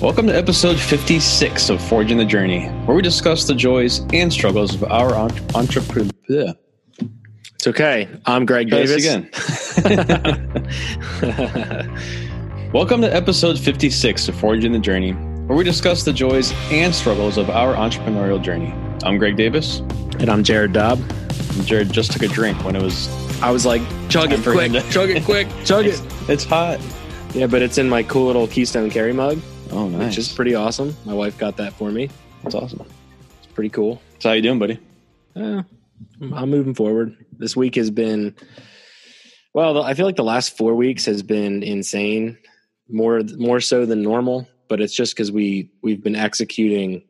Welcome to episode 56 of Forging the Journey, where we discuss the joys and struggles of our entrepreneur. It's okay. I'm Greg Try Davis. again. Welcome to episode 56 of Forging the Journey, where we discuss the joys and struggles of our entrepreneurial journey. I'm Greg Davis. and I'm Jared Dobb. And Jared just took a drink when it was. I was like, chug it quick, to- chug it quick, chug it. It's hot. Yeah, but it's in my cool little Keystone Carry mug, Oh, nice. which is pretty awesome. My wife got that for me. That's awesome. It's pretty cool. So, how you doing, buddy? Uh, I'm moving forward. This week has been, well, I feel like the last four weeks has been insane, more more so than normal. But it's just because we we've been executing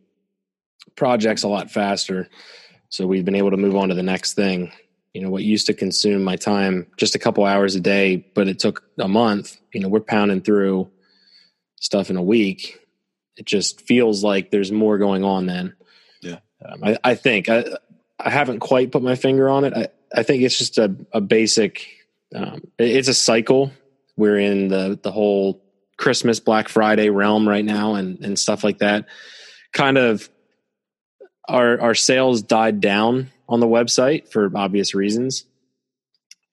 projects a lot faster, so we've been able to move on to the next thing. You know, what used to consume my time just a couple hours a day, but it took a month. You know, we're pounding through stuff in a week. It just feels like there's more going on then. Yeah. um, I, I think I, I haven't quite put my finger on it. I, I think it's just a, a basic. Um, it- it's a cycle. We're in the the whole Christmas Black Friday realm right now, and and stuff like that. Kind of our our sales died down on the website for obvious reasons,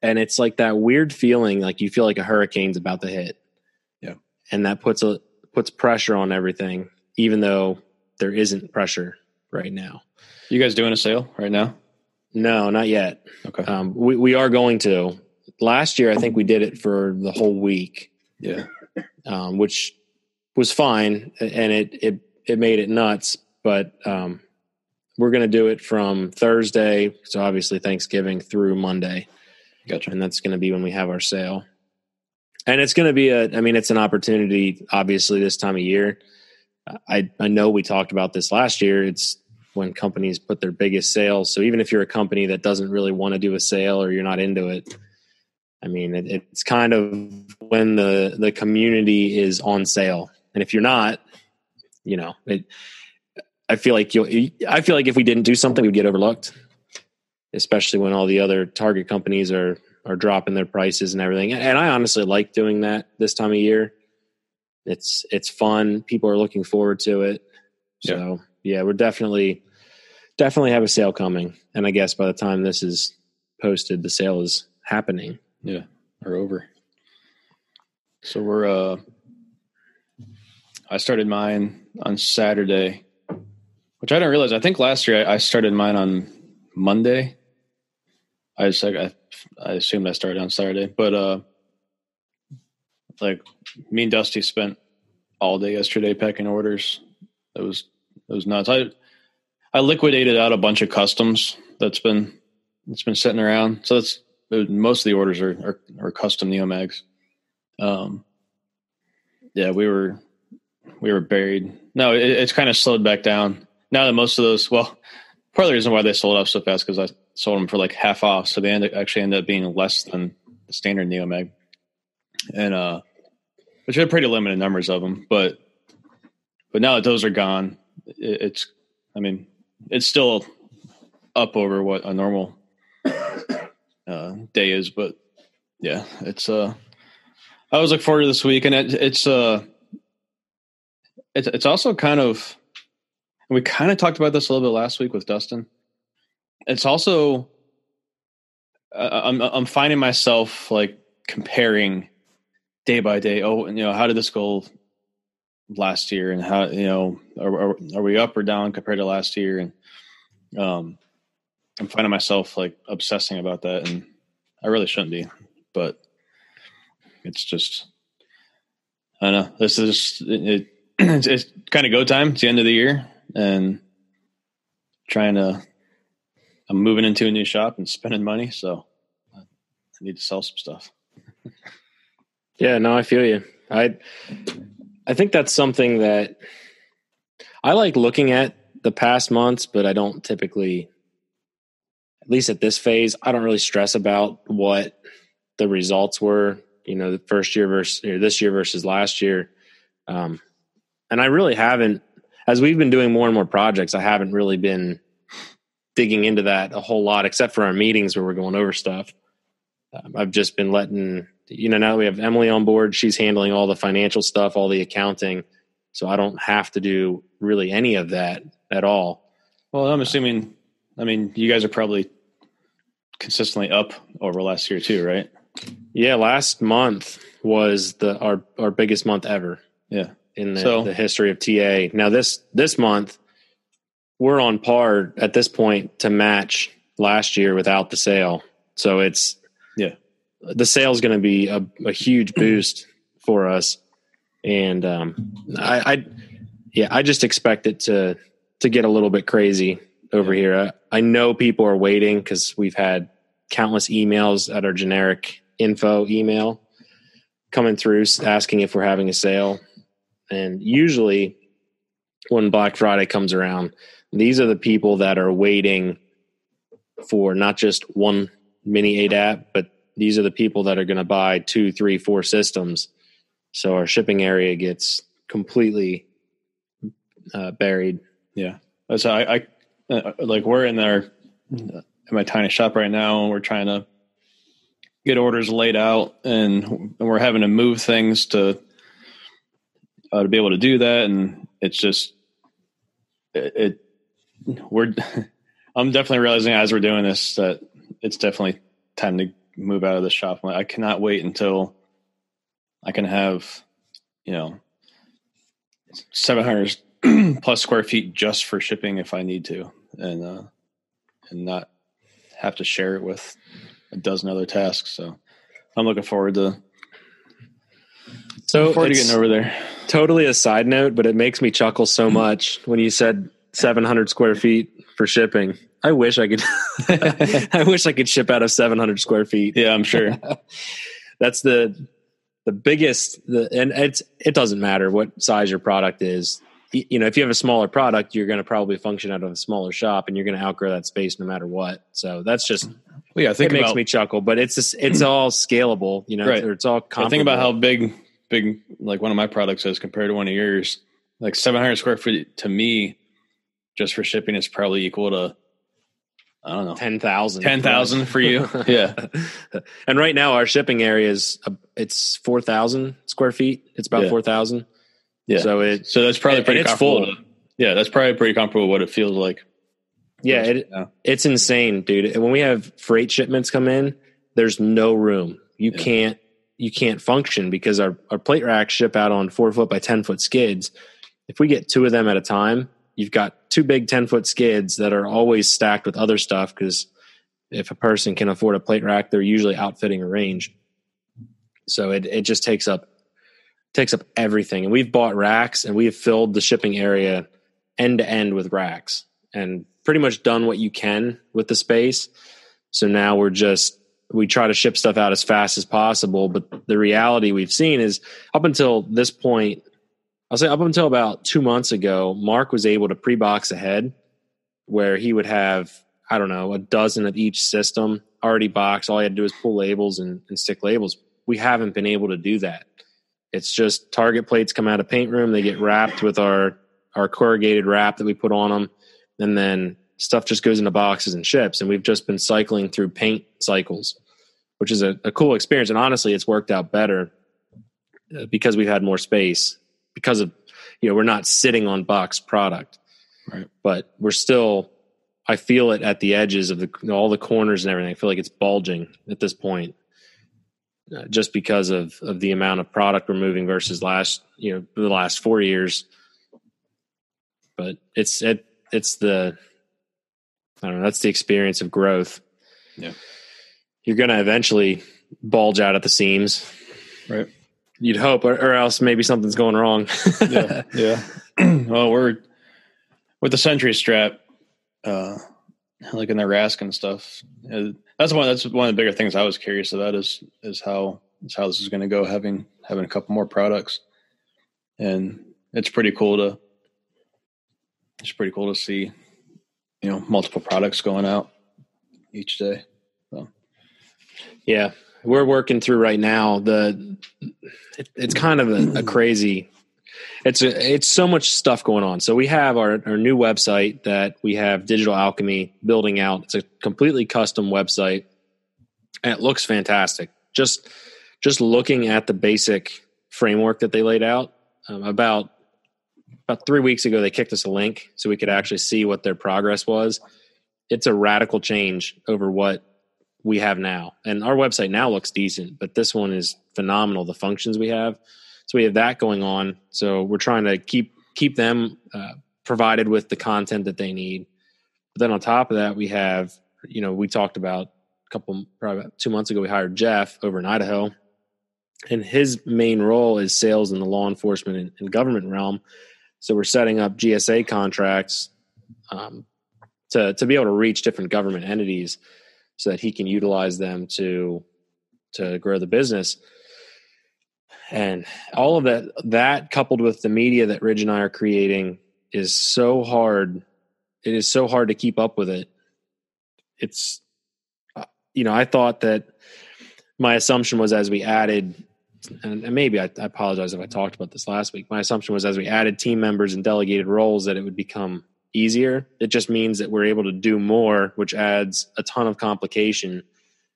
and it's like that weird feeling like you feel like a hurricane's about to hit. And that puts a puts pressure on everything, even though there isn't pressure right now. You guys doing a sale right now? No, not yet. Okay. Um, we we are going to. Last year, I think we did it for the whole week, yeah. um, which was fine, and it it it made it nuts. But um, we're going to do it from Thursday, so obviously Thanksgiving through Monday, Gotcha. and that's going to be when we have our sale. And it's going to be a. I mean, it's an opportunity. Obviously, this time of year, I I know we talked about this last year. It's when companies put their biggest sales. So even if you're a company that doesn't really want to do a sale or you're not into it, I mean, it, it's kind of when the the community is on sale. And if you're not, you know, it, I feel like you. I feel like if we didn't do something, we'd get overlooked, especially when all the other target companies are are dropping their prices and everything. And I honestly like doing that this time of year. It's it's fun. People are looking forward to it. So yeah, we're definitely definitely have a sale coming. And I guess by the time this is posted, the sale is happening. Yeah, are over. So we're uh I started mine on Saturday, which I didn't realize. I think last year I, I started mine on Monday. I just like I, I assume I started on Saturday, but uh like me and Dusty spent all day yesterday packing orders. It was it was nuts. I I liquidated out a bunch of customs that's been it's been sitting around. So that's most of the orders are are, are custom Neomags. Um, yeah, we were we were buried. No, it, it's kind of slowed back down now that most of those. Well, part of the reason why they sold off so fast because I sold them for like half off, so they end, actually end up being less than the standard Neomag, and uh, which had pretty limited numbers of them. But but now that those are gone, it, it's I mean it's still up over what a normal uh, day is, but yeah, it's uh, I was looking forward to this week, and it, it's uh, it's it's also kind of, we kind of talked about this a little bit last week with Dustin. It's also, uh, I'm I'm finding myself like comparing day by day. Oh, you know, how did this go last year, and how you know, are are, are we up or down compared to last year, and um. I'm finding myself like obsessing about that, and I really shouldn't be, but it's just I don't know. This is it, it it's, it's kind of go time. It's the end of the year, and trying to. I'm moving into a new shop and spending money, so I need to sell some stuff. Yeah, no, I feel you. I I think that's something that I like looking at the past months, but I don't typically at least at this phase, I don't really stress about what the results were, you know, the first year versus or this year versus last year. Um, and I really haven't, as we've been doing more and more projects, I haven't really been digging into that a whole lot, except for our meetings where we're going over stuff. Um, I've just been letting, you know, now that we have Emily on board, she's handling all the financial stuff, all the accounting. So I don't have to do really any of that at all. Well, I'm assuming. I mean, you guys are probably consistently up over last year too, right? Yeah, last month was the our our biggest month ever. Yeah. In the, So- the history of TA. Now this this month we're on par at this point to match last year without the sale. So it's Yeah. the sale is going to be a, a huge boost for us, and um, I, I yeah I just expect it to to get a little bit crazy over here. I, I know people are waiting because we've had countless emails at our generic info email coming through asking if we're having a sale. And usually when Black Friday comes around, these are the people that are waiting for not just one mini ADAP, but these are the people that are going to buy two, three, four systems. So our shipping area gets completely uh, buried. Yeah. So I, I uh, like we're in our in my tiny shop right now, and we're trying to get orders laid out, and, and we're having to move things to uh, to be able to do that, and it's just it. it we're I'm definitely realizing as we're doing this that it's definitely time to move out of the shop. I cannot wait until I can have you know 700 plus square feet just for shipping if I need to, and uh, and not have to share it with a dozen other tasks. So I'm looking forward to So forward to getting over there. totally a side note, but it makes me chuckle so much when you said 700 square feet for shipping. I wish I could. I wish I could ship out of 700 square feet. Yeah, I'm sure. That's the the biggest. The and it's it doesn't matter what size your product is. You know, if you have a smaller product, you're going to probably function out of a smaller shop, and you're going to outgrow that space no matter what. So that's just Well, yeah, think it makes me chuckle. But it's just, it's all scalable. You know, Right. it's all. I think about how big big like one of my products is compared to one of yours. Like 700 square feet to me, just for shipping, is probably equal to I don't know ten thousand. 10,000 for you. Yeah. and right now our shipping area is uh, it's four thousand square feet. It's about Yeah. four thousand. Yeah. So it So that's probably And- pretty and it's full. to- yeah, that's probably pretty comparable what it feels like. yeah it, Yeah. it's insane, dude. And When we have freight shipments come in, there's no room. You Yeah. can't you can't function because our our plate racks ship out on four foot by ten foot skids. If we get two of them at a time, you've got two big ten foot skids that are always stacked with other stuff because if a person can afford a plate rack, they're usually outfitting a range. So it it just takes up takes up everything. And we've bought racks and we have filled the shipping area end to end with racks and pretty much done what you can with the space. So now we're just we try to ship stuff out as fast as possible, but the reality we've seen is up until this point, I'll say up until about 2 months ago, Mark was able to pre-box ahead where he would have I don't know, a dozen of each system already boxed. All he had to do is pull labels and, and stick labels. We haven't been able to do that. It's just target plates come out of paint room. They get wrapped with our our corrugated wrap that we put on them, and then stuff just goes into boxes and ships. And we've just been cycling through paint cycles, which is a, a cool experience. And honestly, it's worked out better uh, because we've had more space because of you know we're not sitting on box product, Right. But we're still. I feel it at the edges of the all the corners and everything. I feel like it's bulging at this point uh, just because of of the amount of product we're moving versus last you know the last four years. But it's it it's the I don't know that's the experience of growth. Yeah. you're going to eventually bulge out at the seams. Right. You'd hope, or, or else maybe something's going wrong. yeah, yeah. well, we're with the Century strap, uh, like in the Rask and stuff. uh, That's one. That's one of the bigger things I was curious about is is how is how this is going to go. Having having a couple more products, and it's pretty cool to. It's pretty cool to see, you know, multiple products going out each day. So. Yeah, we're working through right now. The it, it's kind of a, a crazy. It's a, it's so much stuff going on. So we have our our new website that we have Digital Alchemy building out. It's a completely custom website, and it looks fantastic. Just just looking at the basic framework that they laid out um, about about three weeks ago they kicked us a link so we could actually see what their progress was. It's a radical change over what we have now, and our website now looks decent, but this one is phenomenal. The functions we have, so we have that going on. So we're trying to keep keep them uh, provided with the content that they need. But then on top of that, we have you know we talked about a couple probably about two months ago we hired Jeff over in Idaho and his main role is sales in the law enforcement and, and government realm. So we're setting up GSA contracts um, to to be able to reach different government entities, so that he can utilize them to to grow the business. And all of that that coupled with the media that Ridge and I are creating is so hard. It is so hard to keep up with it. It's uh, you know I thought that my assumption was as we added and, maybe I, I, apologize if I talked about this last week. My assumption was as we added team members and delegated roles that it would become easier. It just means that we're able to do more, which adds a ton of complication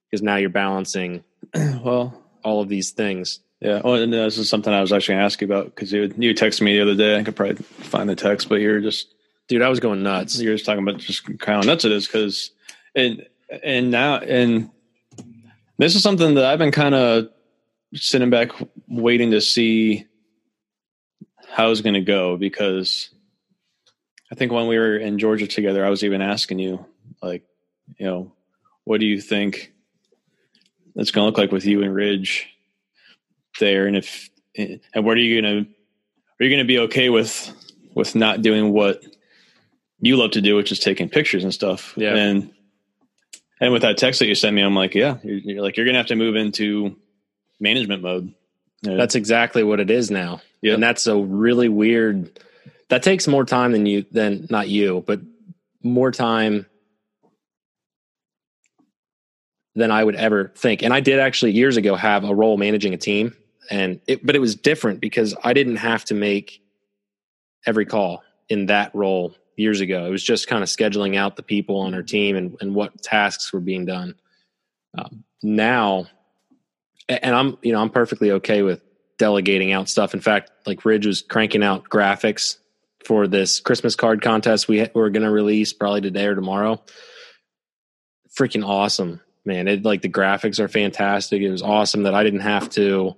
because now you're balancing well all of these things. Yeah. Oh, and this is something I was actually going to ask you about because you you texted me the other day. I could probably find the text, but you're just dude. I was going nuts. You're just talking about just kind of nuts it is because and and now and this is something that I've been kind of sitting back waiting to see how it's going to go because I think when we were in Georgia together, I was even asking you, like, you know, what do you think it's going to look like with you and Ridge there, and if and what are you going to are you going to be okay with with not doing what you love to do, which is taking pictures and stuff? Yeah, and and with that text that you sent me, I'm like, yeah, you're, you're like you're going to have to move into management mode. Yeah. That's exactly what it is now. Yep. And that's a really weird that takes more time than you than not you, but more time than I would ever think. And I did actually years ago have a role managing a team and it but it was different because I didn't have to make every call in that role years ago. It was just kind of scheduling out the people on our team and, and what tasks were being done. Um, now and I'm you know I'm perfectly okay with delegating out stuff. In fact, like Ridge was cranking out graphics for this Christmas card contest we ha- we're going to release probably today or tomorrow. Freaking awesome, man! It like the graphics are fantastic. It was awesome that I didn't have to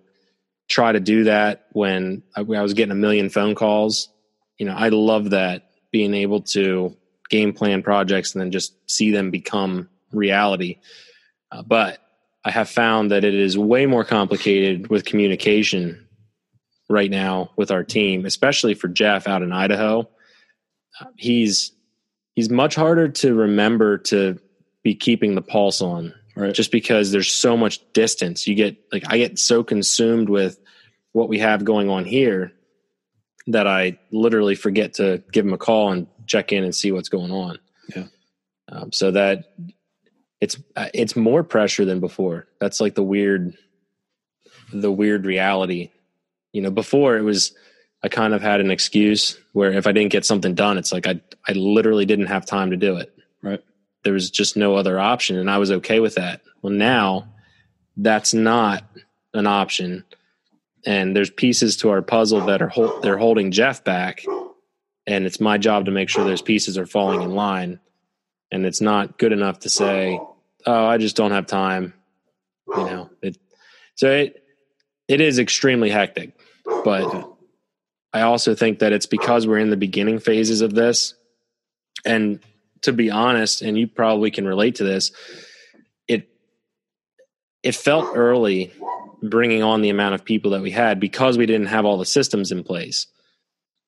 try to do that when I, I was getting a million phone calls. You know, I love that being able to game plan projects and then just see them become reality. Uh, but I have found that it is way more complicated with communication right now with our team, especially for Jeff out in Idaho. He's he's much harder to remember to be keeping the pulse on, right? Just because there's so much distance. You get like I get so consumed with what we have going on here that I literally forget to give him a call and check in and see what's going on. Yeah. Um, so that it's it's more pressure than before. That's like the weird the weird reality. You know, before it was I kind of had an excuse where if I didn't get something done, it's like I I literally didn't have time to do it. Right. There was just no other option and I was okay with that. Well, now that's not an option. And there's pieces to our puzzle that are hol- they're holding Jeff back and it's my job to make sure those pieces are falling in line and it's not good enough to say oh, I just don't have time. You know, it, so it, it is extremely hectic, but I also think that it's because we're in the beginning phases of this. And to be honest, and you probably can relate to this, it, it felt early bringing on the amount of people that we had because we didn't have all the systems in place.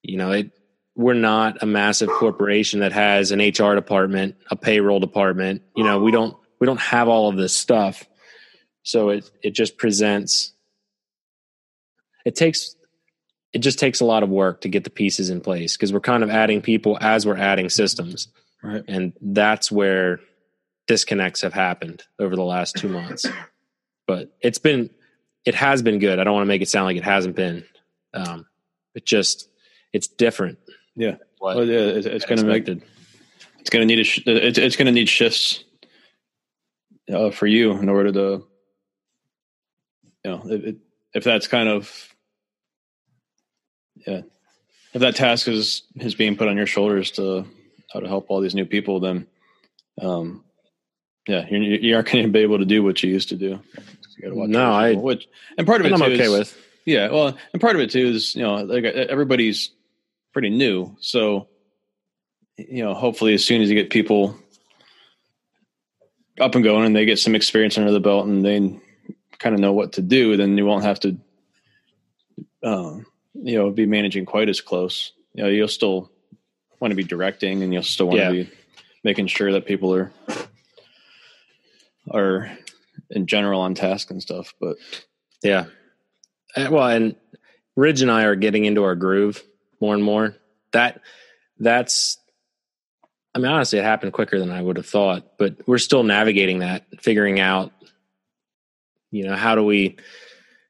You know, it, we're not a massive corporation that has an HR department, a payroll department. You know, we don't we don't have all of this stuff so it it just presents it takes it just takes a lot of work to get the pieces in place because we're kind of adding people as we're adding systems. Right. And that's where disconnects have happened over the last two months. But it's been it has been good. I don't want to make it sound like it hasn't been um it just it's different. Yeah. Well, yeah it's, it's going to make it's going to need a sh- it's, it's going to need shifts uh, for you in order to, you know, if, if that's kind of, yeah, if that task is is being put on your shoulders to how to help all these new people, then um, yeah, you're, you aren't going to be able to do what you used to do. No, I which and part of it I'm okay is, with. Yeah, well, and part of it too is you know like everybody's pretty new, so you know hopefully as soon as you get people up and going and they get some experience under the belt and they kind of know what to do, then you won't have to, um, you know, be managing quite as close. You know, you'll still want to be directing and you'll still want yeah. to be making sure that people are are in general on task and stuff. But yeah, uh, well, and Ridge and I are getting into our groove more and more. That that's I mean, honestly, it happened quicker than I would have thought, but we're still navigating that, figuring out, you know, how do we,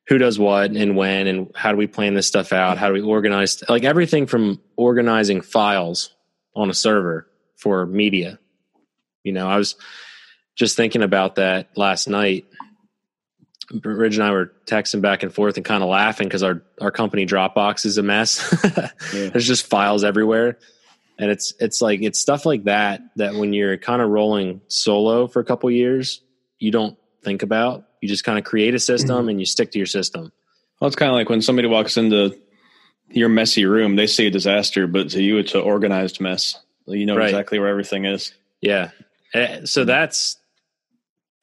who does what and when, and how do we plan this stuff out? How do we organize, like everything from organizing files on a server for media. You know, I was just thinking about that last night. Ridge and I were texting back and forth and kind of laughing because our, our company Dropbox is a mess. yeah. There's just files everywhere and it's it's like it's stuff like that that when you're kind of rolling solo for a couple years you don't think about you just kind of create a system mm-hmm. and you stick to your system. Well it's kind of like when somebody walks into your messy room they see a disaster but to you it's an organized mess. You know right. exactly where everything is. Yeah. Eh, so that's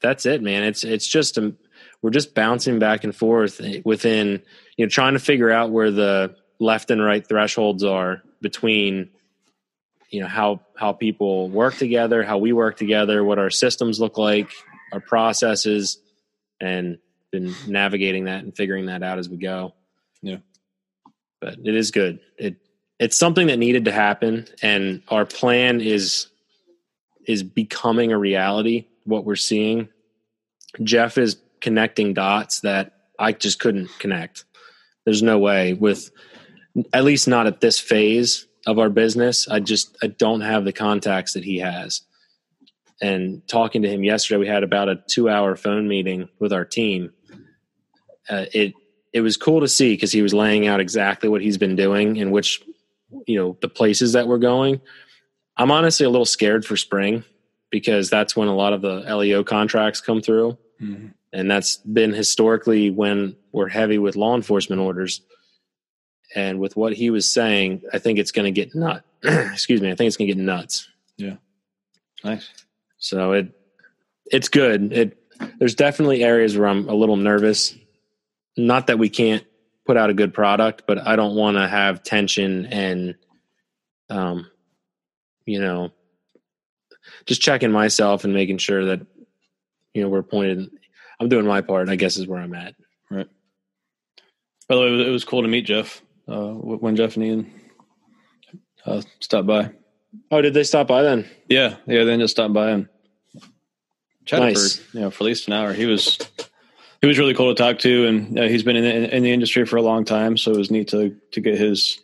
that's it man. It's it's just a, we're just bouncing back and forth within you know trying to figure out where the left and right thresholds are between you know how how people work together how we work together what our systems look like our processes and been navigating that and figuring that out as we go. Yeah. But it is good. It it's something that needed to happen and our plan is is becoming a reality what we're seeing. Jeff is connecting dots that i just couldn't connect. There's no way with at least not at this phase of our business. I just I don't have the contacts that he has. And talking to him yesterday, we had about a two-hour phone meeting with our team. Uh, it it was cool to see because he was laying out exactly what he's been doing and which you know the places that we're going. I'm honestly a little scared for spring because that's when a lot of the LEO contracts come through. Mm-hmm. And that's been historically when we're heavy with law enforcement orders and with what he was saying, I think it's going to get nut. Excuse me. I think it's going to get nuts. Yeah. Nice. So it it's good. It there's definitely areas where I'm a little nervous. Not that we can't put out a good product, but I don't want to have tension and um you know just checking myself and making sure that you know we're pointed I'm doing my part, I guess is where I'm at. Right. By the way, it was cool to meet Jeff uh, when Jeff and Ian uh, stopped by. Oh, did they stop by then? Yeah, yeah. they just stopped by and chatted nice. for you know for at least an hour. He was he was really cool to talk to, and uh, he's been in the, in the industry for a long time, so it was neat to to get his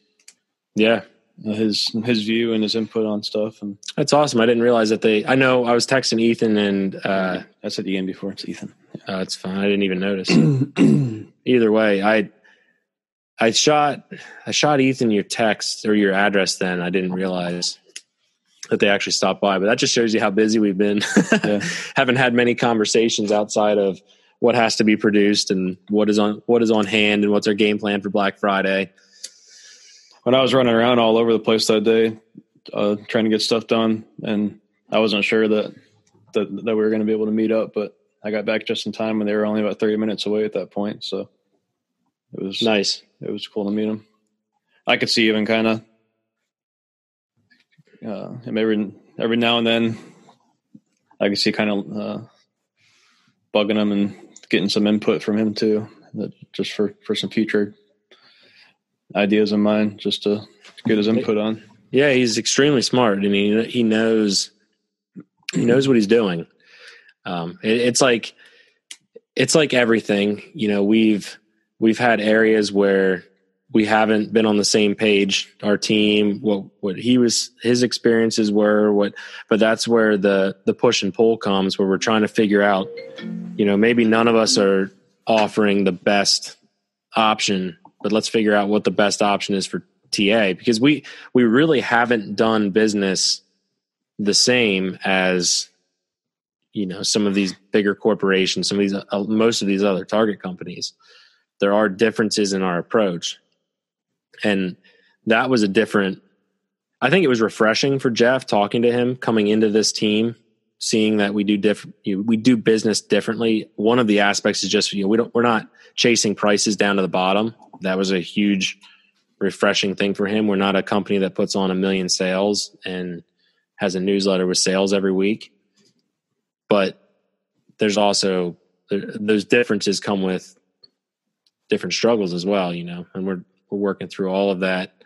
yeah uh, his his view and his input on stuff. And that's awesome. I didn't realize that they. I know I was texting Ethan and uh, I said Ian before. It's Ethan. Yeah. Uh, it's fine. I didn't even notice. Either way, I I shot I shot Ethan your text or your address then. I didn't realize that they actually stopped by, but that just shows you how busy we've been. yeah. Haven't had many conversations outside of what has to be produced and what is on what is on hand and what's our game plan for Black Friday. When I was running around all over the place that day, uh, trying to get stuff done, and I wasn't sure that that, that we were going to be able to meet up, but I got back just in time, and they were only about thirty minutes away at that point. So it was nice. It was cool to meet him. I could see even kind of uh, every every now and then I can see kind of uh, bugging him and getting some input from him too, just for for some future ideas of mine, just to, to get his input on. Yeah, he's extremely smart, and he he knows he knows what he's doing. Um, it, it's like it's like everything. You know, we've we've had areas where we haven't been on the same page our team what what he was his experiences were what but that's where the the push and pull comes where we're trying to figure out you know maybe none of us are offering the best option but let's figure out what the best option is for TA because we we really haven't done business the same as you know some of these bigger corporations, some of these uh, most of these other target companies. There are differences in our approach, and that was a different. I think it was refreshing for Jeff talking to him coming into this team, seeing that we do different. We do business differently. One of the aspects is just you know we don't we're not chasing prices down to the bottom. That was a huge refreshing thing for him. We're not a company that puts on a million sales and has a newsletter with sales every week. But there's also those differences come with different struggles as well, you know, and we're we're working through all of that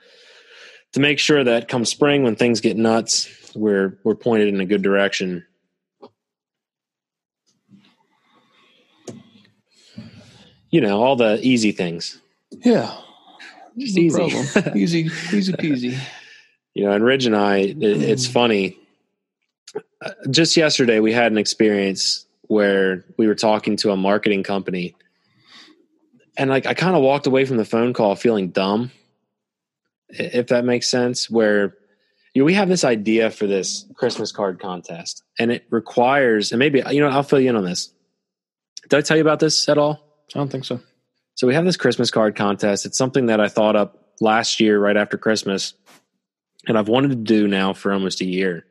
to make sure that come spring when things get nuts, we're we're pointed in a good direction. You know, all the easy things. Yeah. Just easy. easy, easy peasy. You know, and Ridge and I, it, it's funny. Uh, just yesterday, we had an experience where we were talking to a marketing company, and like I kind of walked away from the phone call feeling dumb, if that makes sense. Where you know, we have this idea for this Christmas card contest, and it requires, and maybe you know, I'll fill you in on this. Did I tell you about this at all? I don't think so. So we have this Christmas card contest. It's something that I thought up last year, right after Christmas, and I've wanted to do now for almost a year.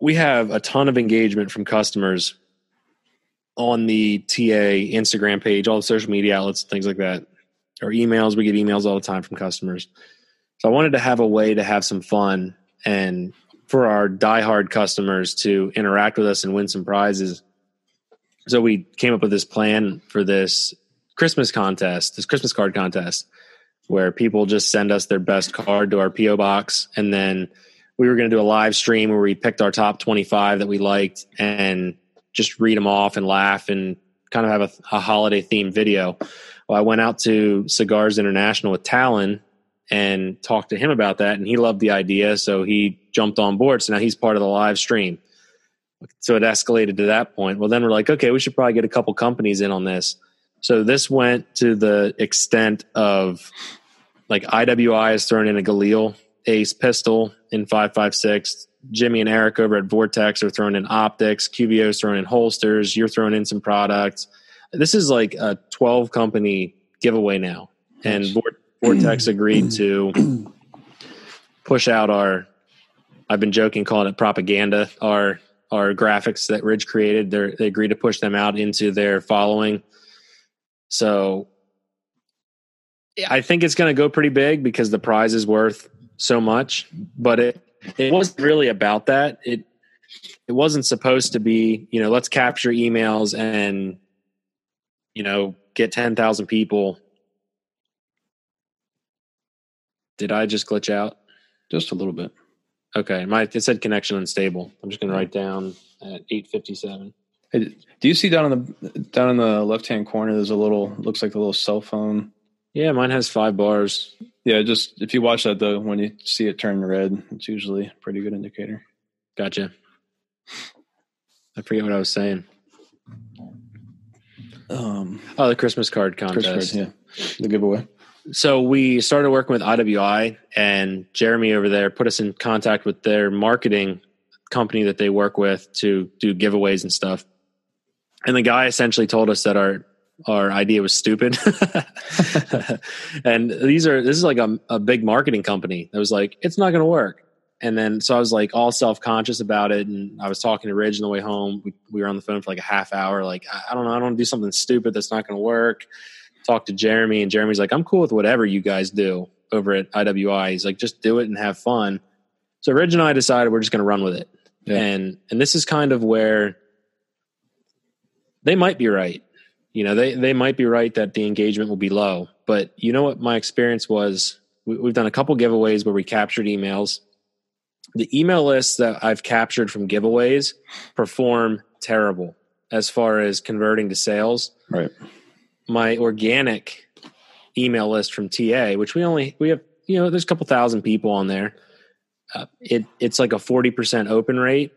We have a ton of engagement from customers on the TA Instagram page, all the social media outlets, things like that, or emails. We get emails all the time from customers. So I wanted to have a way to have some fun and for our diehard customers to interact with us and win some prizes. So we came up with this plan for this Christmas contest, this Christmas card contest, where people just send us their best card to our PO box, and then we were going to do a live stream where we picked our top 25 that we liked and just read them off and laugh and kind of have a, a holiday themed video. Well, I went out to Cigars International with Talon and talked to him about that, and he loved the idea, so he jumped on board. So now he's part of the live stream. So it escalated to that point. Well, then we're like, okay, we should probably get a couple companies in on this. So this went to the extent of like IWI is throwing in a Galil Ace pistol in 556. Jimmy and Eric over at Vortex are throwing in optics. QBO's throwing in holsters. You're throwing in some products. This is like a 12 company giveaway now. And Vortex agreed to push out our, I've been joking calling it propaganda, our our graphics that Ridge created. They're, they agreed to push them out into their following so I think it's going to go pretty big because the prize is worth so much, but it it wasn't really about that. It it wasn't supposed to be, you know, let's capture emails and you know, get 10,000 people. Did I just glitch out? Just a little bit. Okay, my it said connection unstable. I'm just going to write down at 857. Hey, do you see down in the down in the left hand corner? There's a little looks like a little cell phone. Yeah, mine has five bars. Yeah, just if you watch that though, when you see it turn red, it's usually a pretty good indicator. Gotcha. I forget what I was saying. Um, oh, the Christmas card contest. Christmas yeah, the giveaway. So we started working with IWI, and Jeremy over there put us in contact with their marketing company that they work with to do giveaways and stuff and the guy essentially told us that our our idea was stupid. And these are this is like a, a big marketing company that was like it's not going to work. And then so i was like all self-conscious about it and i was talking to ridge on the way home. We, we were on the phone for like a half hour like i, I don't know i don't want to do something stupid that's not going to work. Talk to jeremy and jeremy's like i'm cool with whatever you guys do over at iwi he's like just do it and have fun. So ridge and i decided we're just going to run with it. Yeah. and and this is kind of where they might be right. You know, they they might be right that the engagement will be low. But you know what my experience was? We, we've done a couple giveaways where we captured emails. The email lists that I've captured from giveaways perform terrible as far as converting to sales. Right. My organic email list from TA, which we only we have, you know, there's a couple thousand people on there. Uh, it it's like a forty percent open rate.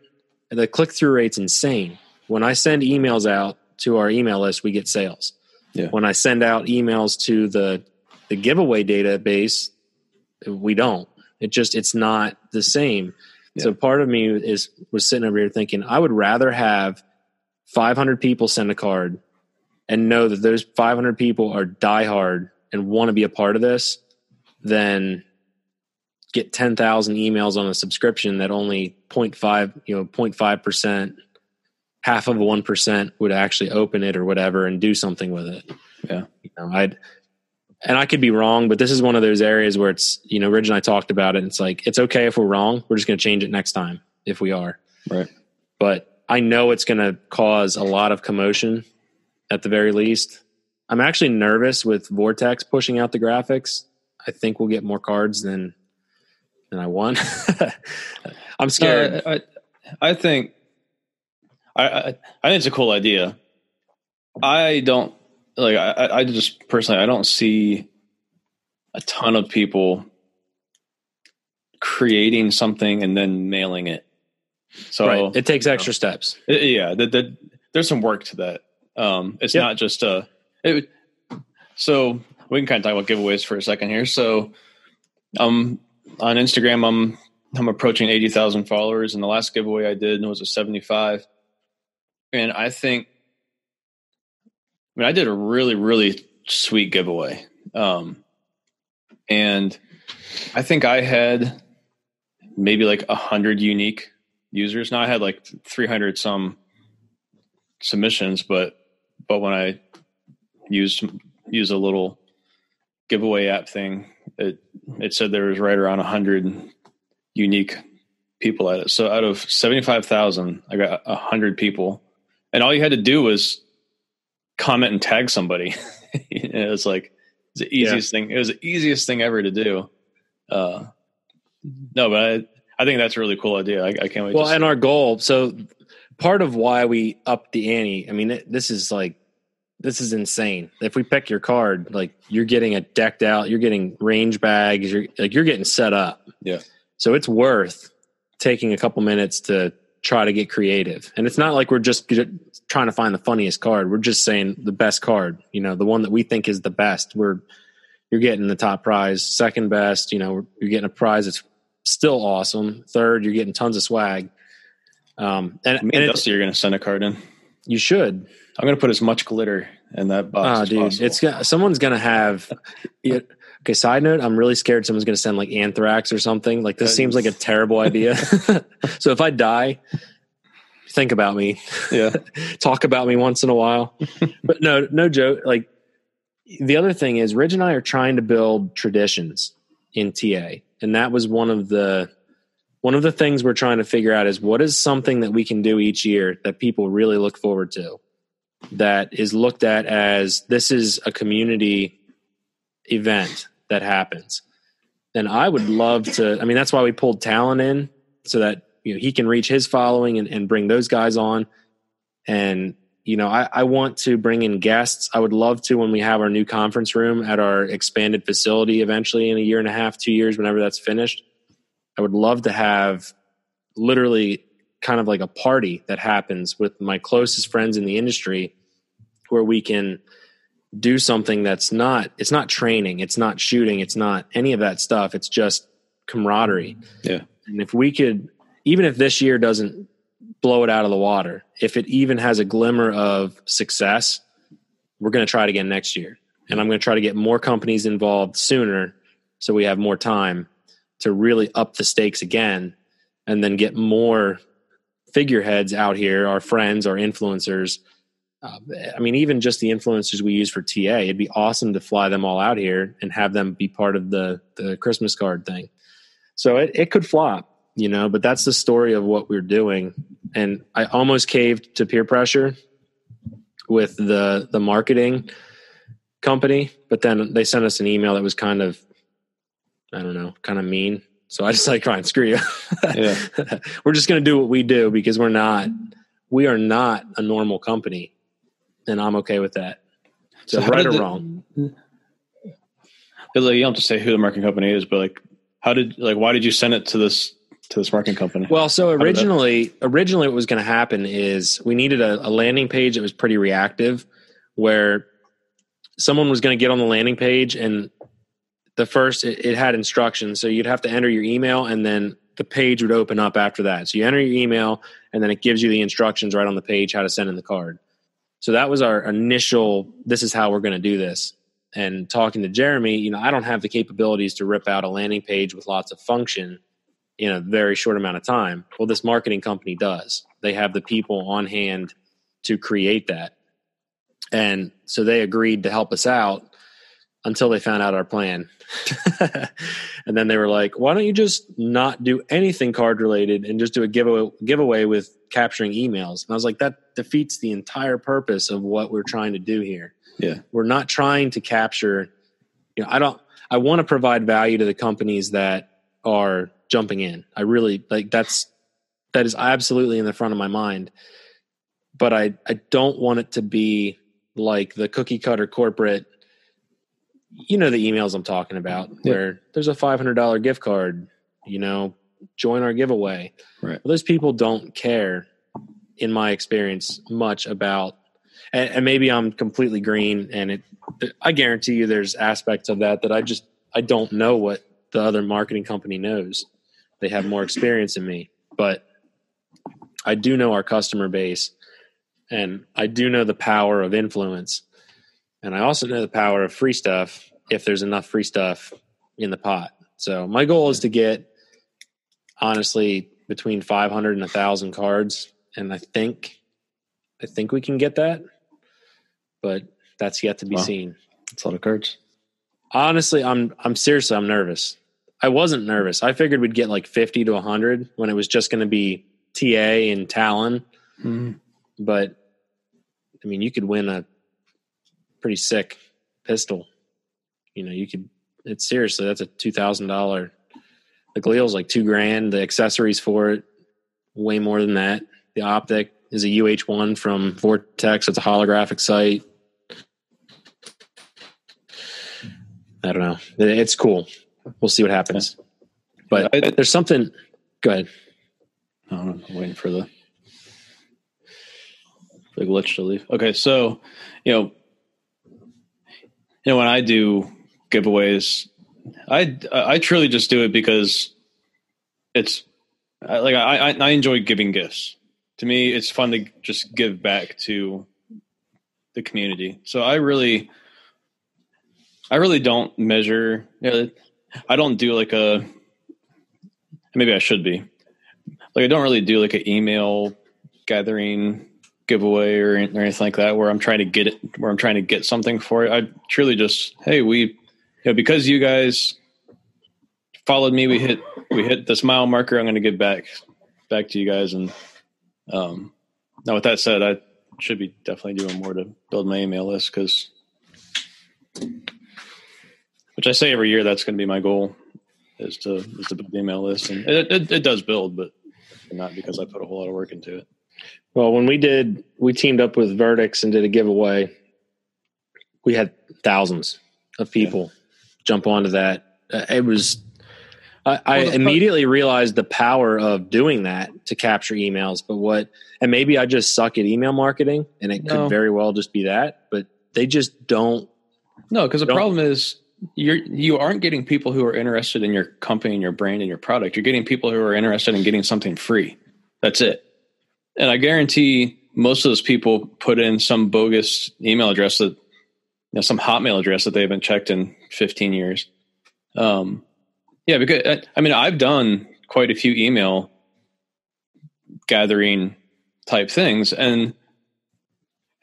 The click through rate's insane when I send emails out to our email list, we get sales. Yeah. When I send out emails to the the giveaway database, we don't. It just it's not the same. Yeah. So part of me is was sitting over here thinking I would rather have 500 people send a card and know that those 500 people are diehard and want to be a part of this than get 10,000 emails on a subscription that only 0.5, you know, 0.5%, half of 1% would actually open it or whatever and do something with it. Yeah. You know, I'd, and I could be wrong, but this is one of those areas where it's, you know, Ridge and I talked about it. And it's like, it's okay if we're wrong. We're just going to change it next time if we are. Right. But I know it's going to cause a lot of commotion at the very least. I'm actually nervous with Vortex pushing out the graphics. I think we'll get more cards than than I want. I'm scared. Uh, I, I think I, I, I think it's a cool idea. I don't like I, I just personally I don't see a ton of people creating something and then mailing it. So right. it takes extra know, steps. It, yeah, the, the, there's some work to that. Um, it's not just a. It, so we can kind of talk about giveaways for a second here. So, um, on Instagram, I'm I'm approaching eighty thousand followers, and the last giveaway I did was a seventy five, and I think, I mean, I did a really really sweet giveaway, um, and I think I had maybe like a hundred unique users. Now I had like three hundred some submissions, but but when I used use a little giveaway app thing, it it said there was right around a hundred unique people at it. So out of seventy five thousand, I got a hundred people, and all you had to do was comment and tag somebody. it was like it's the easiest yeah. thing. It was the easiest thing ever to do. Uh, no, but I, I think that's a really cool idea. I, I can't wait. Well, and our goal. So part of why we upped the ante. I mean, it, this is like this is insane. If we pick your card, like you're getting a decked out, you're getting range bags, you're like you're getting set up. Yeah. So it's worth taking a couple minutes to try to get creative. And it's not like we're just trying to find the funniest card. We're just saying the best card, you know, the one that we think is the best. We're you're getting the top prize, second best, you know, you're getting a prize that's still awesome. Third, you're getting tons of swag. Um, and, Me and, and Dusty, you're going to send a card in. You should. I'm going to put as much glitter in that box. Oh, dude, possible. it's someone's going to have. It, okay. Side note: I'm really scared someone's going to send like anthrax or something. Like this seems like a terrible idea. so if I die, think about me. Yeah, talk about me once in a while. but no, no joke. Like the other thing is, Ridge and I are trying to build traditions in TA, and that was one of the one of the things we're trying to figure out is what is something that we can do each year that people really look forward to that is looked at as this is a community event that happens. And i would love to i mean that's why we pulled Talon in so that you know he can reach his following and, and bring those guys on. And you know I, I want to bring in guests. I would love to when we have our new conference room at our expanded facility eventually in a year and a half two years whenever that's finished. I would love to have literally kind of like a party that happens with my closest friends in the industry where we can do something that's not it's not training it's not shooting it's not any of that stuff. It's just camaraderie. Yeah. And if we could even if this year doesn't blow it out of the water if it even has a glimmer of success we're going to try it again next year. And i'm going to try to get more companies involved sooner so we have more time to really up the stakes again and then get more figureheads out here, our friends, our influencers. Uh, I mean, even just the influencers we use for TA, it'd be awesome to fly them all out here and have them be part of the the Christmas card thing. So it, it could flop, you know, but that's the story of what we're doing. And I almost caved to peer pressure with the the marketing company, but then they sent us an email that was kind of I don't know, kind of mean. So I just like, fine, screw you. yeah. we're just going to do what we do because we're not, we are not a normal company, and I'm okay with that. So, so right or the, wrong. Like, you don't have to say who the marketing company is, but like, how did like why did you send it to this to this marketing company? Well, so originally, originally what was going to happen is we needed a, a landing page that was pretty reactive, where someone was going to get on the landing page and the first it, it had instructions, so you'd have to enter your email, and then the page would open up after that. So you enter your email, and then it gives you the instructions right on the page how to send in the card. So that was our initial. This is how we're going to do this. And talking to Jeremy, you know, I don't have the capabilities to rip out a landing page with lots of function in a very short amount of time. Well, this marketing company does. They have the people on hand to create that. And so they agreed to help us out until they found out our plan. and then they were like, why don't you just not do anything card related and just do a giveaway, giveaway with capturing emails? And I was like, that defeats the entire purpose of what we're trying to do here. Yeah. We're not trying to capture, you know, I don't, I want to provide value to the companies that are jumping in. I really like that's, that is absolutely in the front of my mind. But I, I don't want it to be like the cookie cutter corporate you know the emails I'm talking about Yeah. where there's a $500 gift card, you know, join our giveaway. Right. Well, those people don't care, in my experience, much about, and, and maybe I'm completely green, and it. I guarantee you, there's aspects of that that I just I don't know what the other marketing company knows. They have more experience than me, but I do know our customer base, and I do know the power of influence. And I also know the power of free stuff if there's enough free stuff in the pot. So my goal is to get honestly between 500 and 1000 cards and I think I think we can get that. But that's yet to be Wow. seen. It's a lot of cards. Honestly, I'm I'm seriously I'm nervous. I wasn't nervous. I figured we'd get like 50 to 100 when it was just going to be TA and Talon, Mhm. but I mean, you could win a pretty sick pistol. You know, you could. It's seriously that's a two thousand dollar. The Galil's like two grand. The accessories for it, way more than that. The optic is a UH one from Vortex. It's a holographic sight. I don't know. It's cool. We'll see what happens. But there's something. Go ahead. I am waiting for the the glitch to leave. Okay, so you know, you know when I do giveaways, I I truly just do it because it's like I I enjoy giving gifts. To me, it's fun to just give back to the community. So I really, I really don't measure. You know, I don't do like a. Maybe I should be like I don't really do like an email gathering giveaway or, or anything like that where I'm trying to get it where I'm trying to get something for it. I truly just hey we you know because you guys followed me we hit we hit this mile marker I'm going to give back back to you guys and um now with that said I should be definitely doing more to build my email list cuz which I say every year that's going to be my goal is to is to build the email list and it, it, it does build but not because I put a whole lot of work into it. Well, when we did, we teamed up with Verdix and did a giveaway. We had thousands of people jump onto that. Uh, it was. I, I Well, immediately realized the power of doing that to capture emails. But what, and maybe I just suck at email marketing, and it No. could very well just be that. But they just don't. No, because the problem is you're you aren't getting people who are interested in your company and your brand and your product. You're getting people who are interested in getting something free. That's it. And I guarantee most of those people put in some bogus email address that you know, some hotmail address that they haven't checked in 15 years. Um, yeah, because I, I mean, I've done quite a few email gathering type things, and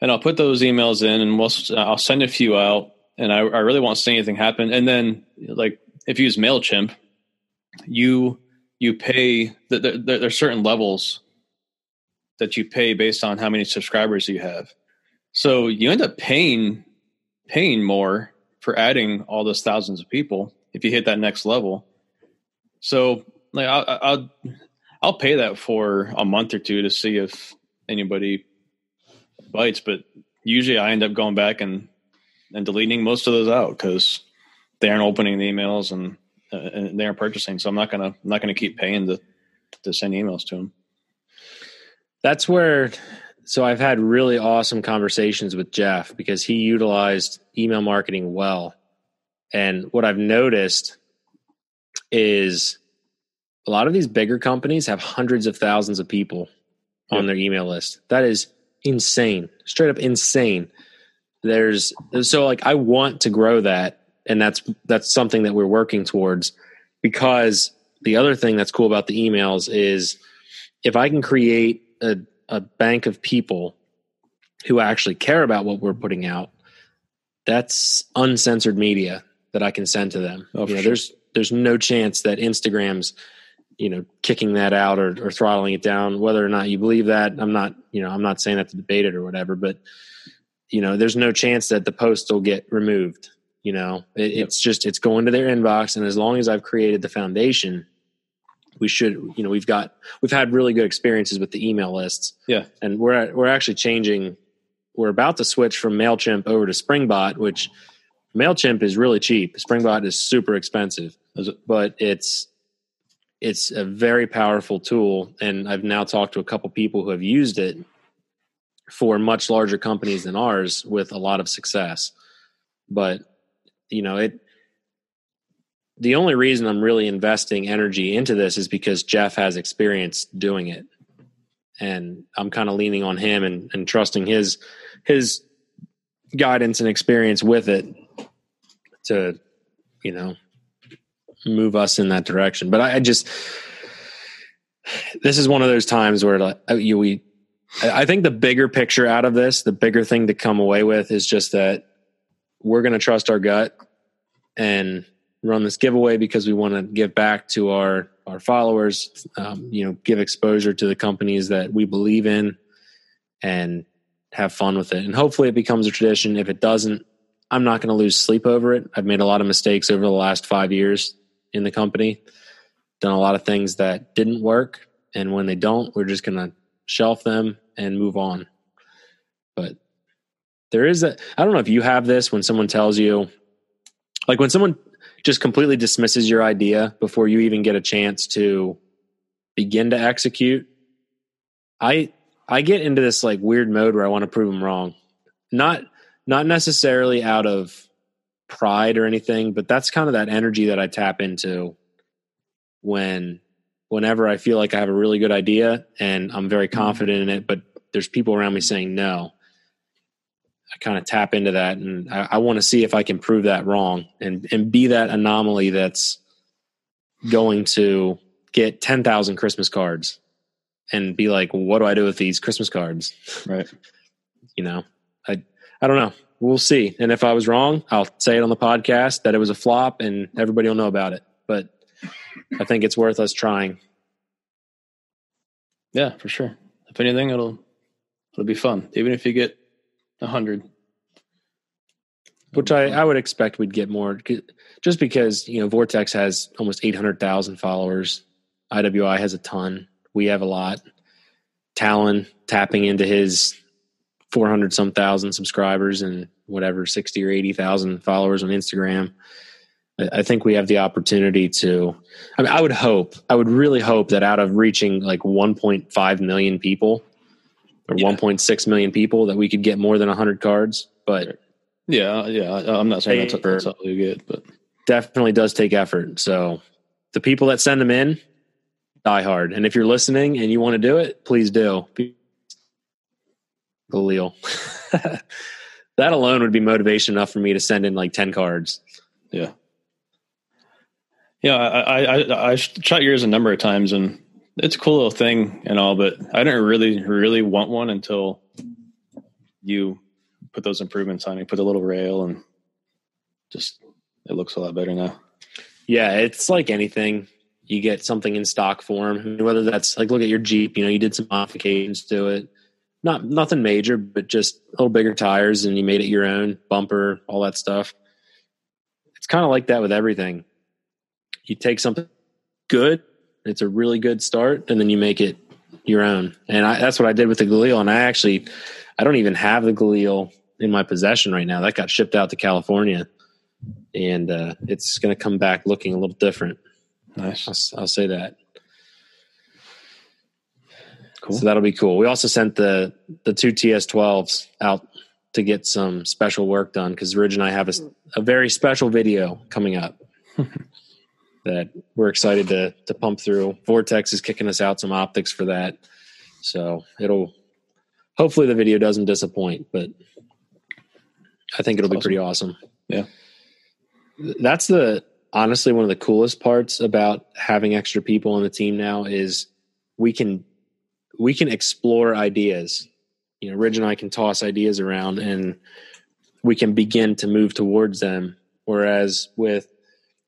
and I'll put those emails in, and we'll I'll send a few out, and I, I really won't see anything happen. And then, like if you use Mailchimp, you you pay there, there, there's certain levels that you pay based on how many subscribers you have. So you end up paying paying more for adding all those thousands of people if you hit that next level. So like I'll I'll, I'll pay that for a month or two to see if anybody bites, but usually I end up going back and and deleting most of those out because they aren't opening the emails and, uh, and they aren't purchasing. So I'm not gonna I'm not gonna keep paying to to send emails to them. That's where. So I've had really awesome conversations with Jeff because he utilized email marketing well And what I've noticed is a lot of these bigger companies have hundreds of thousands of people on their email list. That is insane, straight up insane. There's so like I want to grow that, and that's that's something that we're working towards. Because the other thing that's cool about the emails is if I can create a, a bank of people who actually care about what we're putting out, that's uncensored media that I can send to them. Oh, you know, sure. there's there's no chance that Instagram's you know kicking that out or, or throttling it down. Whether or not you believe that, I'm not you know I'm not saying that to debate it or whatever, but you know there's no chance that the post will get removed. You know, it, Yep. it's just it's going to their inbox, and as long as I've created the foundation, we should you know we've got we've had really good experiences with the email lists Yeah. and we're we're actually changing. We're about to switch from Mailchimp over to Springbot, which Mailchimp is really cheap. Springbot is super expensive, but it's it's a very powerful tool. And I've now talked to a couple people who have used it for much larger companies than ours with a lot of success. But you know it. The only reason I'm really investing energy into this is because Jeff has experience doing it and I'm kind of leaning on him and, and trusting his his guidance and experience with it to you know move us in that direction. But I, I just this is one of those times where like you we I think the bigger picture out of this, the bigger thing to come away with is just that we're going to trust our gut and run this giveaway because we want to give back to our our followers um, you know give exposure to the companies that we believe in and have fun with it. And hopefully it becomes a tradition. If it doesn't i'm not going to lose sleep over it. I've made a lot of mistakes over the last five years in the company. Done a lot of things that didn't work. And when they don't we're just going to shelf them and move on. But there is a i don't know if you have this when someone tells you like when someone just completely dismisses your idea before you even get a chance to begin to execute. I i get into this like weird mode where i want to prove them wrong. Not not necessarily out of pride or anything but that's kind of that energy that i tap into when whenever i feel like i have a really good idea and i'm very mm-hmm. confident in it but there's people around me saying no I kind of tap into that and I, I want to see if I can prove that wrong and and be that anomaly that's going to get 10,000 Christmas cards and be like what do I do with these Christmas cards Right. you know I I don't know we'll see and if I was wrong I'll say it on the podcast that it was a flop and everybody will know about it but I think it's worth us trying Yeah, for sure. If anything, it'll it'll be fun. Even if you get hundred. which I, I would expect we'd get more just because you know vortex has almost 800000 followers. IWI has a ton. We have a lot. Talon tapping into his 400 some thousand subscribers and whatever 60 or 80000 followers on instagram. I, I think we have the opportunity to i mean i would hope i would really hope that out of reaching like 1.5 million people or Yeah. 1.6 million people that we could get more than 100 cards but Yeah, yeah. I'm not saying that's, that's all you get, but definitely does take effort. So the people that send them in, die hard. And if you're listening and you want to do it, please do. Galil. that alone would be motivation enough for me to send in like 10 cards. yeah. Yeah, I, I, I, I shot yours a number of times and it's a cool little thing and all, but I didn't really, really want one until you put those improvements on. You put a little rail and just, it looks a lot better now. Yeah, it's like anything. You get something in stock form, whether that's like look at your Jeep, you know, you did some modifications to it. Not nothing major, but just a little bigger tires and you made it your own, bumper, all that stuff. It's kind of like that with everything. You take something good, it's a really good start, and then you make it your own. And I, that's what I did with the Galil. And I actually, I don't even have the Galil in my possession right now. That got shipped out to California, and uh, it's going to come back looking a little different. Nice. I'll, I'll say that. Cool. So that'll be cool. We also sent the the two TS12s out to get some special work done because Ridge and I have a, a very special video coming up that we're excited to to pump through. Vortex is kicking us out some optics for that, so it'll hopefully the video doesn't disappoint, but I think it'll That's be pretty awesome. Yeah. That's the honestly one of the coolest parts about having extra people on the team now is we can we can explore ideas. You know, Ridge and I can toss ideas around and we can begin to move towards them. Whereas with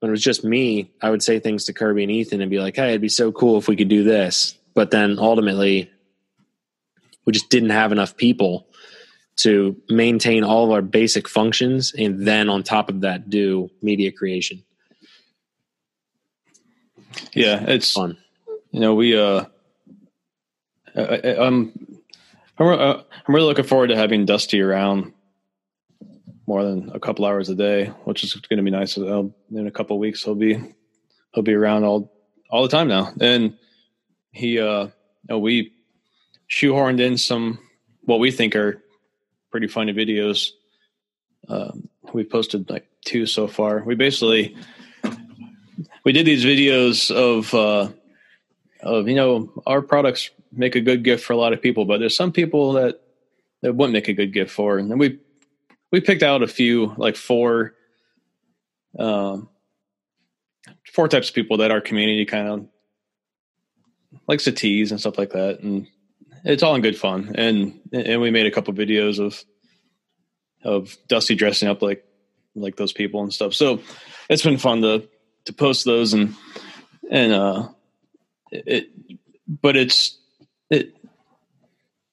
when it was just me, I would say things to Kirby and Ethan and be like, Hey, it'd be so cool if we could do this. But then ultimately we just didn't have enough people to maintain all of our basic functions and then on top of that do media creation. Yeah, it's Fun. you know we uh, I, I, I'm I'm, uh, I'm really looking forward to having Dusty around more than a couple hours a day, which is going to be nice. In a couple weeks, he'll be he'll be around all all the time now, and he uh, you know, we shoehorned in some what we think are pretty funny videos. Um, we posted like two so far. We basically we did these videos of uh, of you know our products make a good gift for a lot of people, but there's some people that that wouldn't make a good gift for, and then we we picked out a few like four um, four types of people that our community kind of likes to tease and stuff like that, and it's all in good fun. And and we made a couple videos of of Dusty dressing up like like those people and stuff. So it's been fun to to post those and and uh it but it's it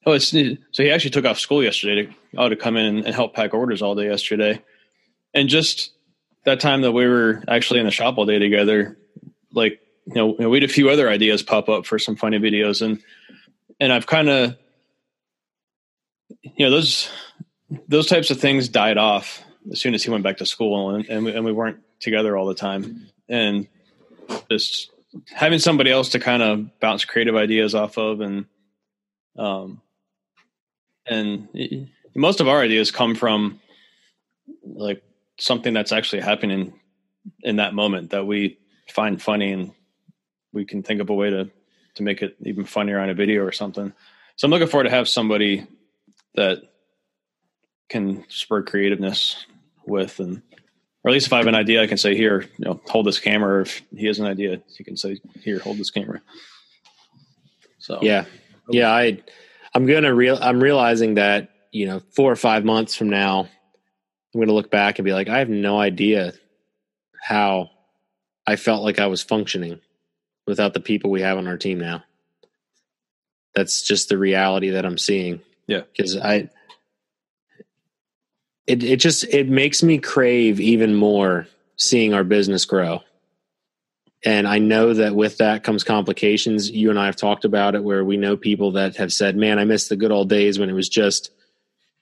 oh it's so he actually took off school yesterday to oh, to come in and, and help pack orders all day yesterday. And just that time that we were actually in the shop all day together like you know, you know we had a few other ideas pop up for some funny videos. And and i've kind of you know those those types of things died off as soon as he went back to school and, and, we, and we weren't together all the time. And just having somebody else to kind of bounce creative ideas off of and um and most of our ideas come from like something that's actually happening in that moment that we find funny and we can think of a way to to make it even funnier on a video or something so i'm looking forward to have somebody that can spur creativeness with and or at least if I have an idea, I can say, here, you know, hold this camera. If he has an idea, he can say, here, hold this camera. So Yeah. Yeah, I I'm to real I'm realizing that, you know, 4 or 5 months from now I'm going to look back and be like I have no idea how I felt like I was functioning without the people we have on our team now. That's just the reality that I'm seeing. Yeah. Cuz I it it just it makes me crave even more seeing our business grow. And I know that with that comes complications. You and I have talked about it where we know people that have said, "Man, I miss the good old days when it was just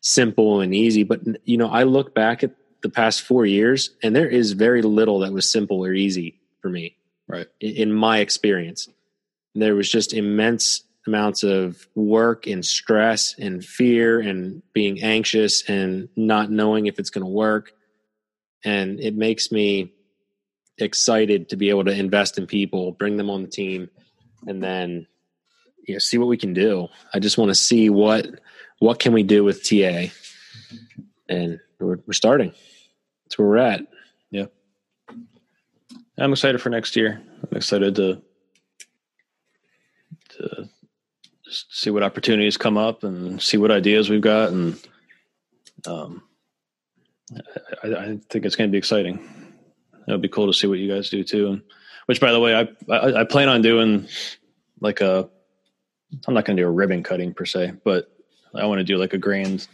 simple and easy." But you know, I look back at the past 4 years and there is very little that was simple or easy for me. Right. In, in my experience. There was just immense amounts of work and stress and fear and being anxious and not knowing if it's going to work. And it makes me excited to be able to invest in people, bring them on the team, and then you know, see what we can do. I just want to see what what can we do with TA, and we're, we're starting. That's where we're at. Yeah, I'm excited for next year. I'm excited to to see what opportunities come up and see what ideas we've got, and um, I, I think it's going to be exciting. It'll be cool to see what you guys do too. And which, by the way, I I, I plan on doing like a. I'm not going to do a ribbon cutting per se, but I want to do like a grand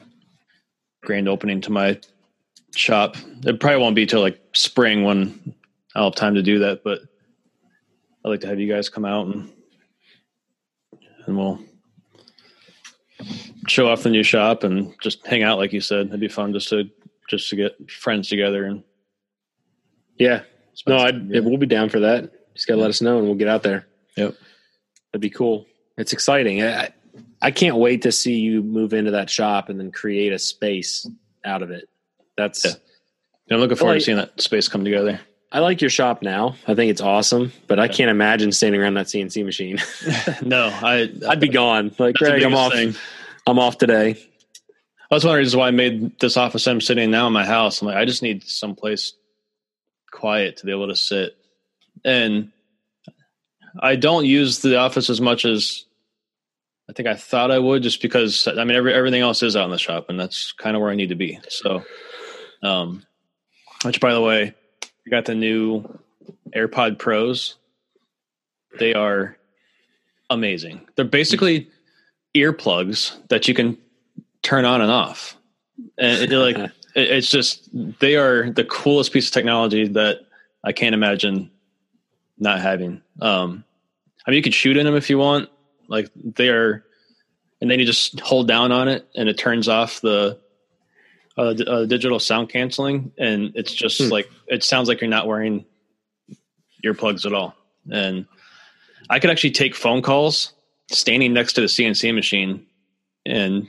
grand opening to my shop. It probably won't be till like spring when I'll have time to do that, but I'd like to have you guys come out and and we'll show off the new shop and just hang out like you said. It'd be fun just to just to get friends together and Yeah, no, I'd, time we'll be down for that. Just got to let us know, and we'll get out there. Yep. That'd be cool. It's exciting. I, I can't wait to see you move into that shop and then create a space out of it. That's Yeah. I'm looking forward Like- to seeing that space come together. I like your shop now. I think it's awesome, but I can't imagine standing around that CNC machine. no, I I'd be gone. Like, Greg, I'm off. thing. I'm off today. That's one of the reasons why I made this office I'm sitting in now in my house. I'm like, I just need someplace quiet to be able to sit. And I don't use the office as much as I think I thought I would, just because I mean every, everything else is out in the shop, and that's kind of where I need to be. So, um, which by the way, I got the new AirPod Pros. They are amazing. They're basically earplugs that you can turn on and off. And it, like it's just they are the coolest piece of technology that I can't imagine not having. Um, I mean, you could shoot in them if you want. Like they are, and then you just hold down on it, and it turns off the uh, uh, digital sound canceling, and it's just Hmm. like it sounds like you're not wearing earplugs at all. And I could actually take phone calls standing next to the CNC machine, and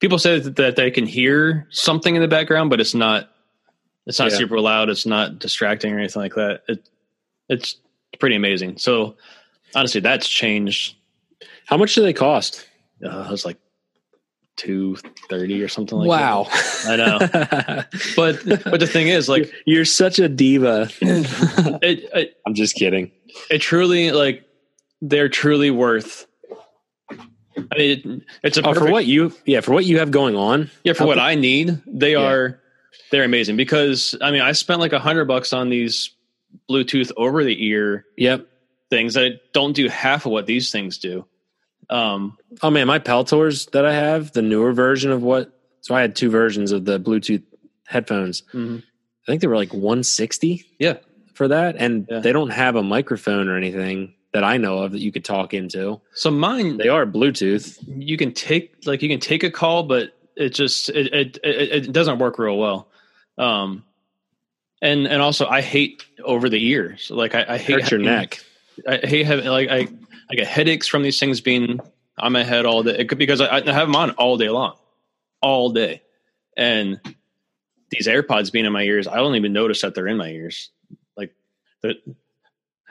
people say that, they can hear something in the background, but it's not. It's not Yeah. super loud. It's not distracting or anything like that. It, it's pretty amazing. So honestly, that's changed. How much do they cost? Uh, it was like two thirty or something like wow. that. I know. But but the thing is, like You're such a diva. it, it I'm just kidding. it truly like they're truly worth. I mean, it, it's a Oh, for what you yeah, for what you have going on. Yeah, for what co- I need, they Yeah. are they're amazing because I mean I spent like a hundred bucks on these Bluetooth over the ear Yep. things that don't do half of what these things do. Um, Oh man, my Peltors that I have, the newer version of what so I had two versions of the Bluetooth headphones. I think they were like 160 yeah, for that. And Yeah. they don't have a microphone or anything that I know of that you could talk into. so mine They are Bluetooth. you can take like you can take a call, but it just it it it, it doesn't work real well. Um, and and also I hate over the ears. Like I, I hate your neck. I hate having like I I get headaches from these things being on my head all day it could, because I, I have them on all day long, all day, and these AirPods being in my ears, I don't even notice that they're in my ears. Like they're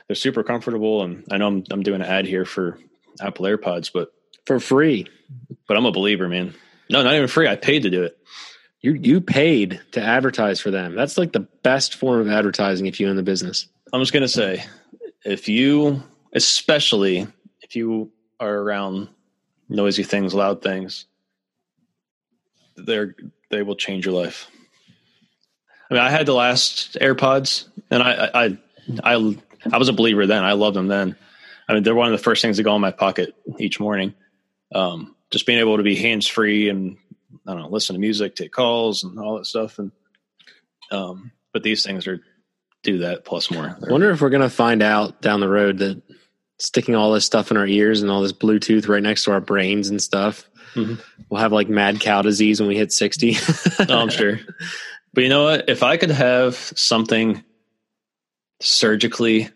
they're super comfortable, and I know I'm I'm doing an ad here for Apple AirPods, but For free. but I'm a believer, man. No, not even free. I paid to do it. You you paid to advertise for them. That's like the best form of advertising if you own the business. I'm just gonna say, if you, especially if you are around noisy things, loud things, they're they will change your life. I mean, I had the last AirPods, and I I I I, I was a believer then. I loved them then. I mean, they're one of the first things to go in my pocket each morning. Um, just being able to be hands free and I don't know, listen to music, take calls, and all that stuff. And um, but these things are do that plus more. I wonder if we're gonna find out down the road that sticking all this stuff in our ears and all this Bluetooth right next to our brains and stuff, Mhm. we'll have like mad cow disease when we hit sixty. Oh, I'm sure. But you know what? If I could have something surgically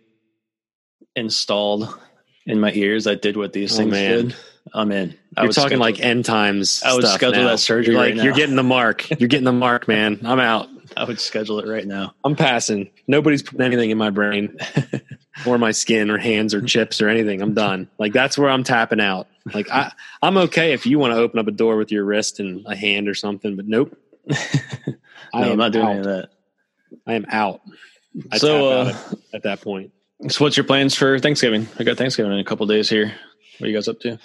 installed in my ears that did what these Oh, things man. did, I'm in. I You're talking like end times. I would schedule now. that surgery You're right like you're getting the mark. You're getting the mark, man. I'm out. I would schedule it right now. I'm passing. Nobody's putting anything in my brain or my skin or hands or chips or anything. I'm done. Like that's where I'm tapping out. Like I, I'm okay if you want to open up a door with your wrist and a hand or something, but nope. no, I I'm am not doing out. any of that. I am out. I so, uh, at, at that point. so what's your plans for Thanksgiving? I got Thanksgiving in a couple days here. What are you guys up to?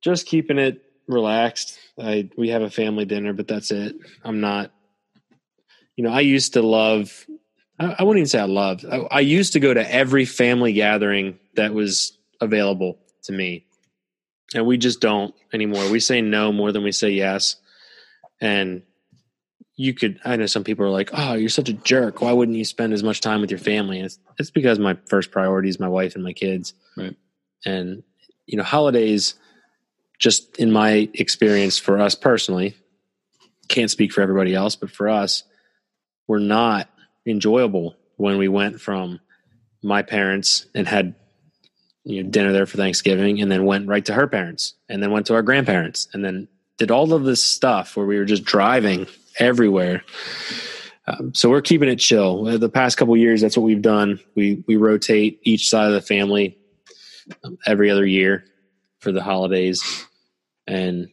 Just keeping it relaxed. I we have a family dinner, but that's it. I'm not. You know, I used to love. I, I wouldn't even say I loved. I, I used to go to every family gathering that was available to me, and we just don't anymore. We say no more than we say yes, and you could. I know some people are like, "Oh, you're such a jerk. Why wouldn't you spend as much time with your family?" And it's it's because my first priority is my wife and my kids, Right. and you know, holidays just in my experience for us personally, can't speak for everybody else, but for us, were not enjoyable when we went from my parents and had you know, dinner there for Thanksgiving, and then went right to her parents, and then went to our grandparents, and then did all of this stuff where we were just driving everywhere. Um, so we're keeping it chill. Uh, The past couple years, that's what we've done. We we rotate each side of the family um, every other year for the holidays, and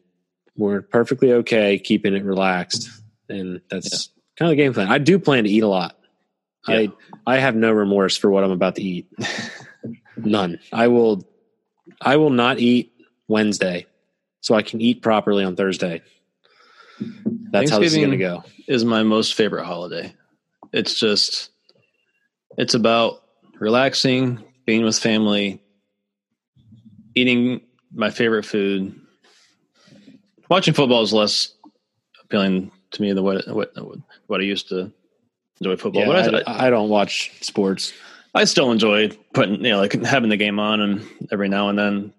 we're perfectly okay keeping it relaxed. And that's kind of the game plan. I do plan to eat a lot. I I have no remorse for what I'm about to eat. None. I will I will not eat Wednesday so I can eat properly on Thursday. That's how this is going to go. is my most favorite holiday. It's just it's about relaxing, being with family, eating my favorite food. Watching football is less appealing to me than what what what I used to enjoy football. Yeah, but I, I, I don't watch sports. I still enjoy putting you know like having the game on and every now and then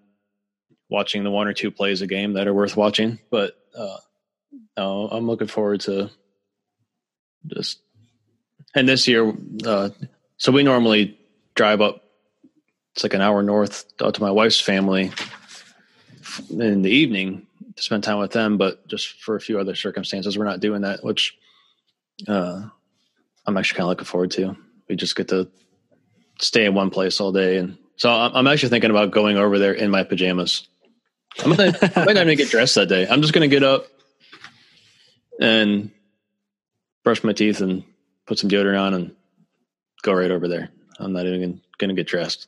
watching the one or two plays a game that are worth watching. But uh, no, I'm looking forward to just and this year. Uh, so we normally drive up. It's like an hour north to my wife's family in the evening to spend time with them. But just for a few other circumstances, we're not doing that, which uh, I'm actually kind of looking forward to. We just get to stay in one place all day, and so I'm, I'm actually thinking about going over there in my pajamas. I'm gonna, I might not even get dressed that day. I'm just gonna get up and brush my teeth and put some deodorant on and go right over there. I'm not even gonna get dressed.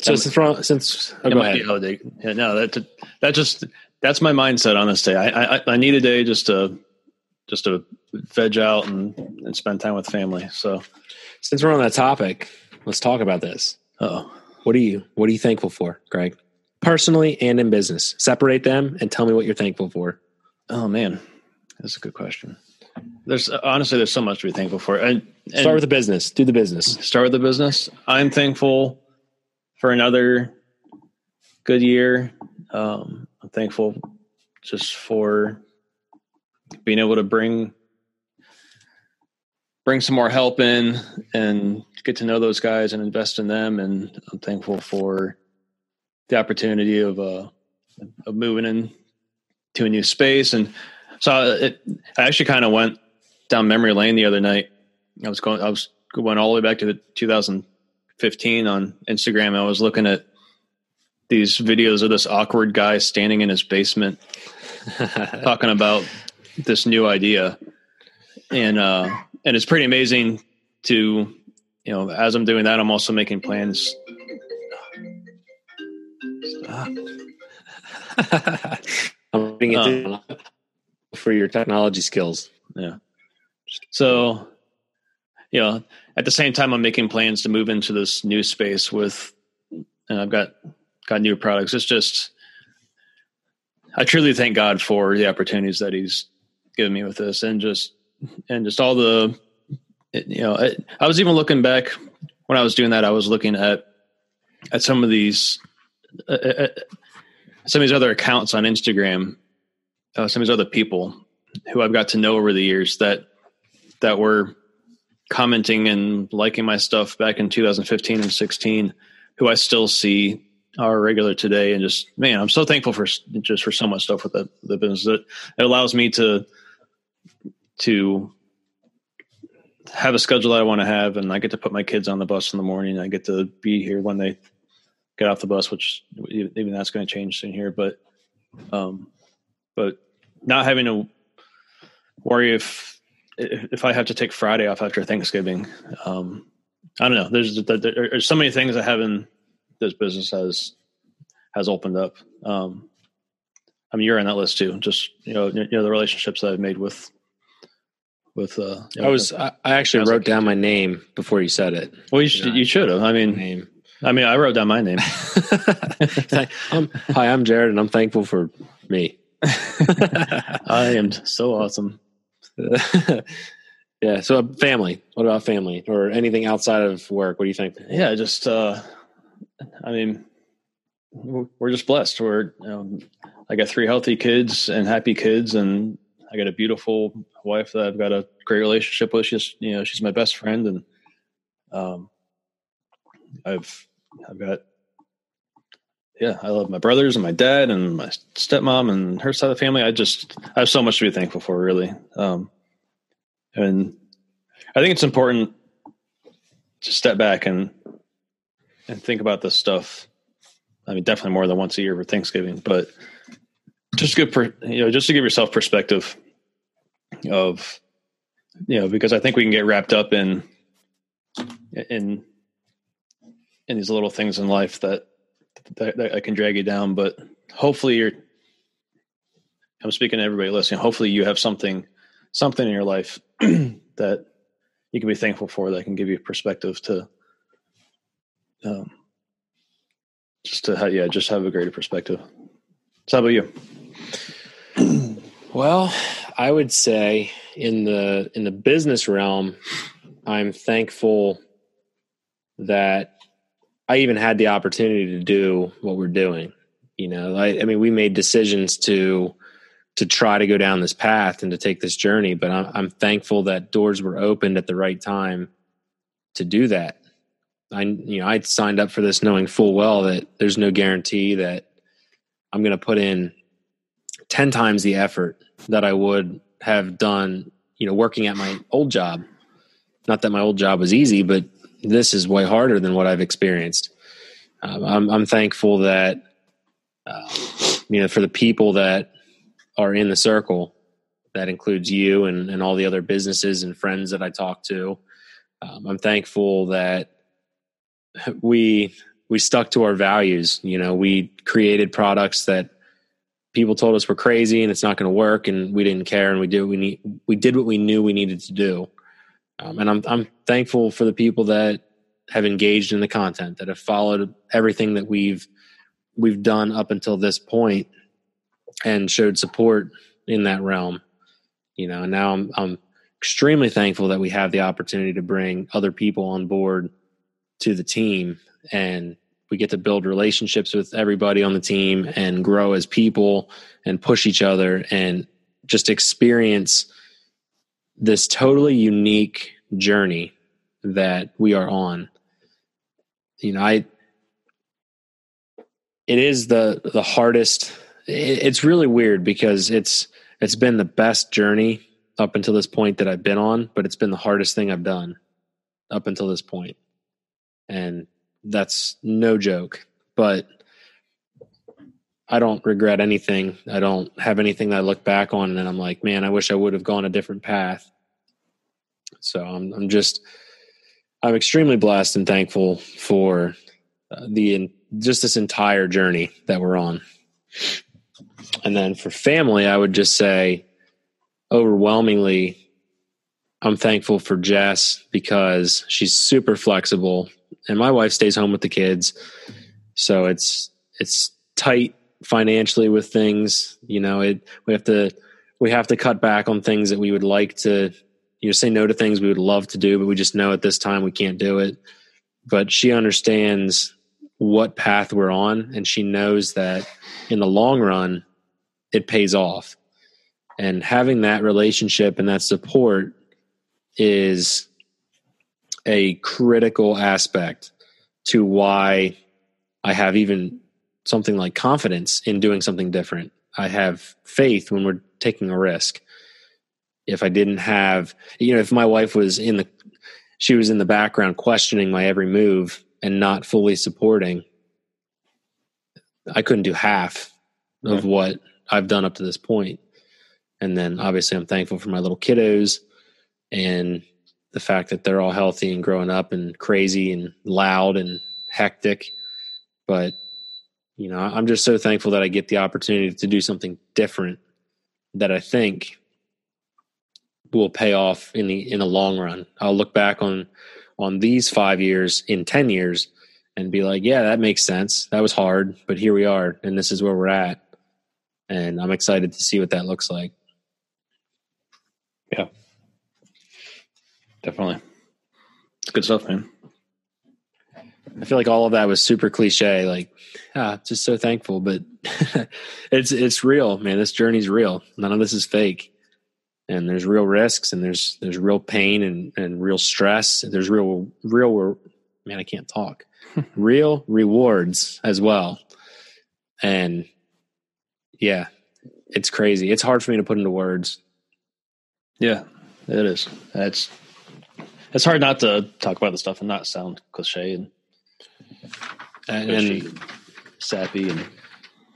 So since since oh, go ahead. they- yeah, no, that that just that's my mindset on this day. I, I I need a day just to just to veg out and, and spend time with family. So, Since we're on that topic, let's talk about this. oh, What are you What are you thankful for, Greg? Personally and in business, separate them and tell me what you're thankful for. oh man, that's a good question. There's honestly there's so much to be thankful for. And, and Start with the business. Do the business. start with the business. I'm thankful for another good year. Um, I'm thankful just for being able to bring bring some more help in and get to know those guys and invest in them. And I'm thankful for the opportunity of uh, of moving in to a new space. And so it, I actually kind of went down memory lane the other night. I was going, I was going all the way back to the 2015 on Instagram. I was looking at these videos of this awkward guy standing in his basement talking about this new idea. And, uh, and it's pretty amazing to, you know, as I'm doing that, I'm also making plans. I'm down for your technology skills. Yeah. So, you know, at the same time, I'm making plans to move into this new space with, and I've got got new products. It's just, I truly thank God for the opportunities that He's given me with this, and just and just all the, you know, I, I was even looking back when I was doing that. I was looking at at some of these, uh, uh, some of these other accounts on Instagram, uh, some of these other people who I've got to know over the years that that were commenting and liking my stuff back in 2015 and 16 who I still see are regular today and just man I'm so thankful for just for so much stuff with the, the business. That it allows me to to have a schedule that I want to have and I get to put my kids on the bus in the morning. I get to be here when they get off the bus which even that's going to change soon here but um but not having to worry if if I have to take Friday off after Thanksgiving. Um, I don't know. There's there's so many things that having this business has has opened up. Um, I mean, you're on that list too. Just you know, you know the relationships that I've made with with. Uh, you know, I was I, I actually wrote like down my name before you said it. well. You should, you should have. I mean, Name. I mean, I wrote down my name. I'm, hi, I'm Jared, and I'm thankful for me. I am so awesome. yeah. So, family. What about family or anything outside of work? What do you think? yeah just uh i mean we're just blessed we're know, i got three healthy kids and happy kids and i got a beautiful wife that i've got a great relationship with she's you know she's my best friend and um i've i've got yeah, I love my brothers and my dad and my stepmom and her side of the family. I just I have so much to be thankful for, really. Um, and I think it's important to step back and and think about this stuff. I mean, definitely more than once a year for Thanksgiving, but just good, per, you know, just to give yourself perspective of, you know, because I think we can get wrapped up in in in these little things in life that that, that can drag you down. But hopefully, you're. I'm speaking to everybody listening. Hopefully, you have something something in your life that you can be thankful for that can give you perspective to um, just to have, yeah just have a greater perspective so how about you well i would say in the in the business realm i'm thankful that i even had the opportunity to do what we're doing you know i, I mean we made decisions to to try to go down this path and to take this journey. But I'm, I'm thankful that doors were opened at the right time to do that. I, you know, I signed up for this knowing full well that there's no guarantee that I'm going to put in 10 times the effort that I would have done, you know, working at my old job. Not that my old job was easy, but this is way harder than what I've experienced. Um, I'm, I'm, thankful that, uh, you know, for the people that are in the circle. That includes you and, and all the other businesses and friends that I talk to. Um, I'm thankful that we we stuck to our values. You know, we created products that people told us were crazy and it's not going to work, and we didn't care, and we did we need we did what we knew we needed to do. Um, and I'm I'm thankful for the people that have engaged in the content that have followed everything that we've we've done up until this point and showed support in that realm. You know, and now I'm I'm extremely thankful that we have the opportunity to bring other people on board to the team and we get to build relationships with everybody on the team and grow as people and push each other and just experience this totally unique journey that we are on. You know, I it is the the hardest it's really weird because it's it's been the best journey up until this point that I've been on, but it's been the hardest thing I've done up until this point. And that's no joke. But I don't regret anything. I don't have anything that I look back on and I'm like, man, I wish I would have gone a different path. So I'm I'm just I'm extremely blessed and thankful for uh, the just this entire journey that we're on. And then for family, I would just say overwhelmingly, I'm thankful for Jess because she's super flexible and my wife stays home with the kids. So it's, it's tight financially with things, you know, it, we have to, we have to cut back on things that we would like to, you know, say no to things we would love to do, but we just know at this time we can't do it. But she understands what path we're on and she knows that in the long run it pays off. And having that relationship and that support is a critical aspect to why I have even something like confidence in doing something different. I have faith when we're taking a risk. If I didn't have, you know, if my wife was in the, she was in the background questioning my every move and not fully supporting, I couldn't do half of what I've done up to this point. And then obviously I'm thankful for my little kiddos and the fact that they're all healthy and growing up and crazy and loud and hectic. But, you know, I'm just so thankful that I get the opportunity to do something different that I think will pay off in the in the long run. I'll look back on on these 5 years in 10 years and be like, yeah, that makes sense. That was hard, but here we are and this is where we're at and I'm excited to see what that looks like. Yeah, definitely. Good stuff, man. I feel like all of that was super cliche, like, ah, just so thankful, but it's it's real, man. This journey's real. None of this is fake. And there's real risks and there's there's real pain and, and real stress. And there's real real man, I can't talk. real rewards as well. And yeah, it's crazy. It's hard for me to put into words. Yeah, it is. It's it's hard not to talk about the stuff and not sound cliche and And, and sappy and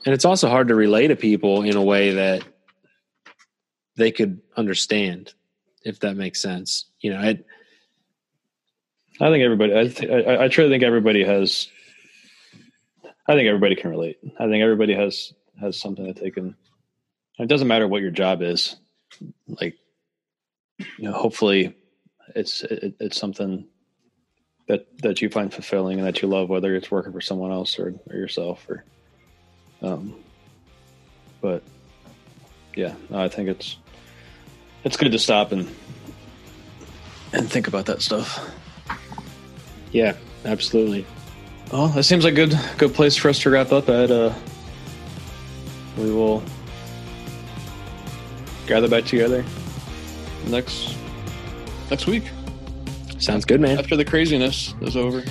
and it's also hard to relay to people in a way that they could understand, if that makes sense. You know, it, I think everybody. I, th- I I truly think everybody has. I think everybody can relate. I think everybody has has something that they can. It doesn't matter what your job is, like, you know. Hopefully, it's it, it's something that that you find fulfilling and that you love, whether it's working for someone else or, or yourself, or. Um. But, yeah, I think it's it's good to stop and and think about that stuff. yeah, absolutely. Well, that seems like a good good place for us to wrap up at. Uh, we will gather back together next next week Sounds good, man. after the craziness is over.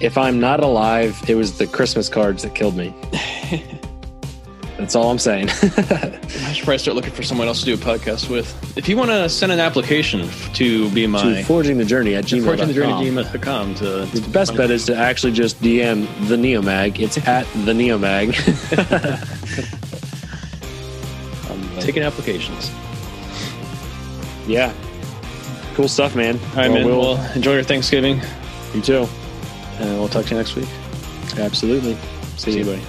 If I'm not alive, it was the Christmas cards that killed me. That's all I'm saying. I should probably start looking for someone else to do a podcast with. If you want to send an application to be my to forging the journey at gmail.com. Fortune the Journey gmail.com to, The best bet is to actually just DM the Neomag. It's at the Neomag. I'm taking applications. yeah. Cool stuff, man. All right, man. we'll- Well, enjoy your Thanksgiving, you too. and we'll talk to you next week. Absolutely. See See you, you. buddy.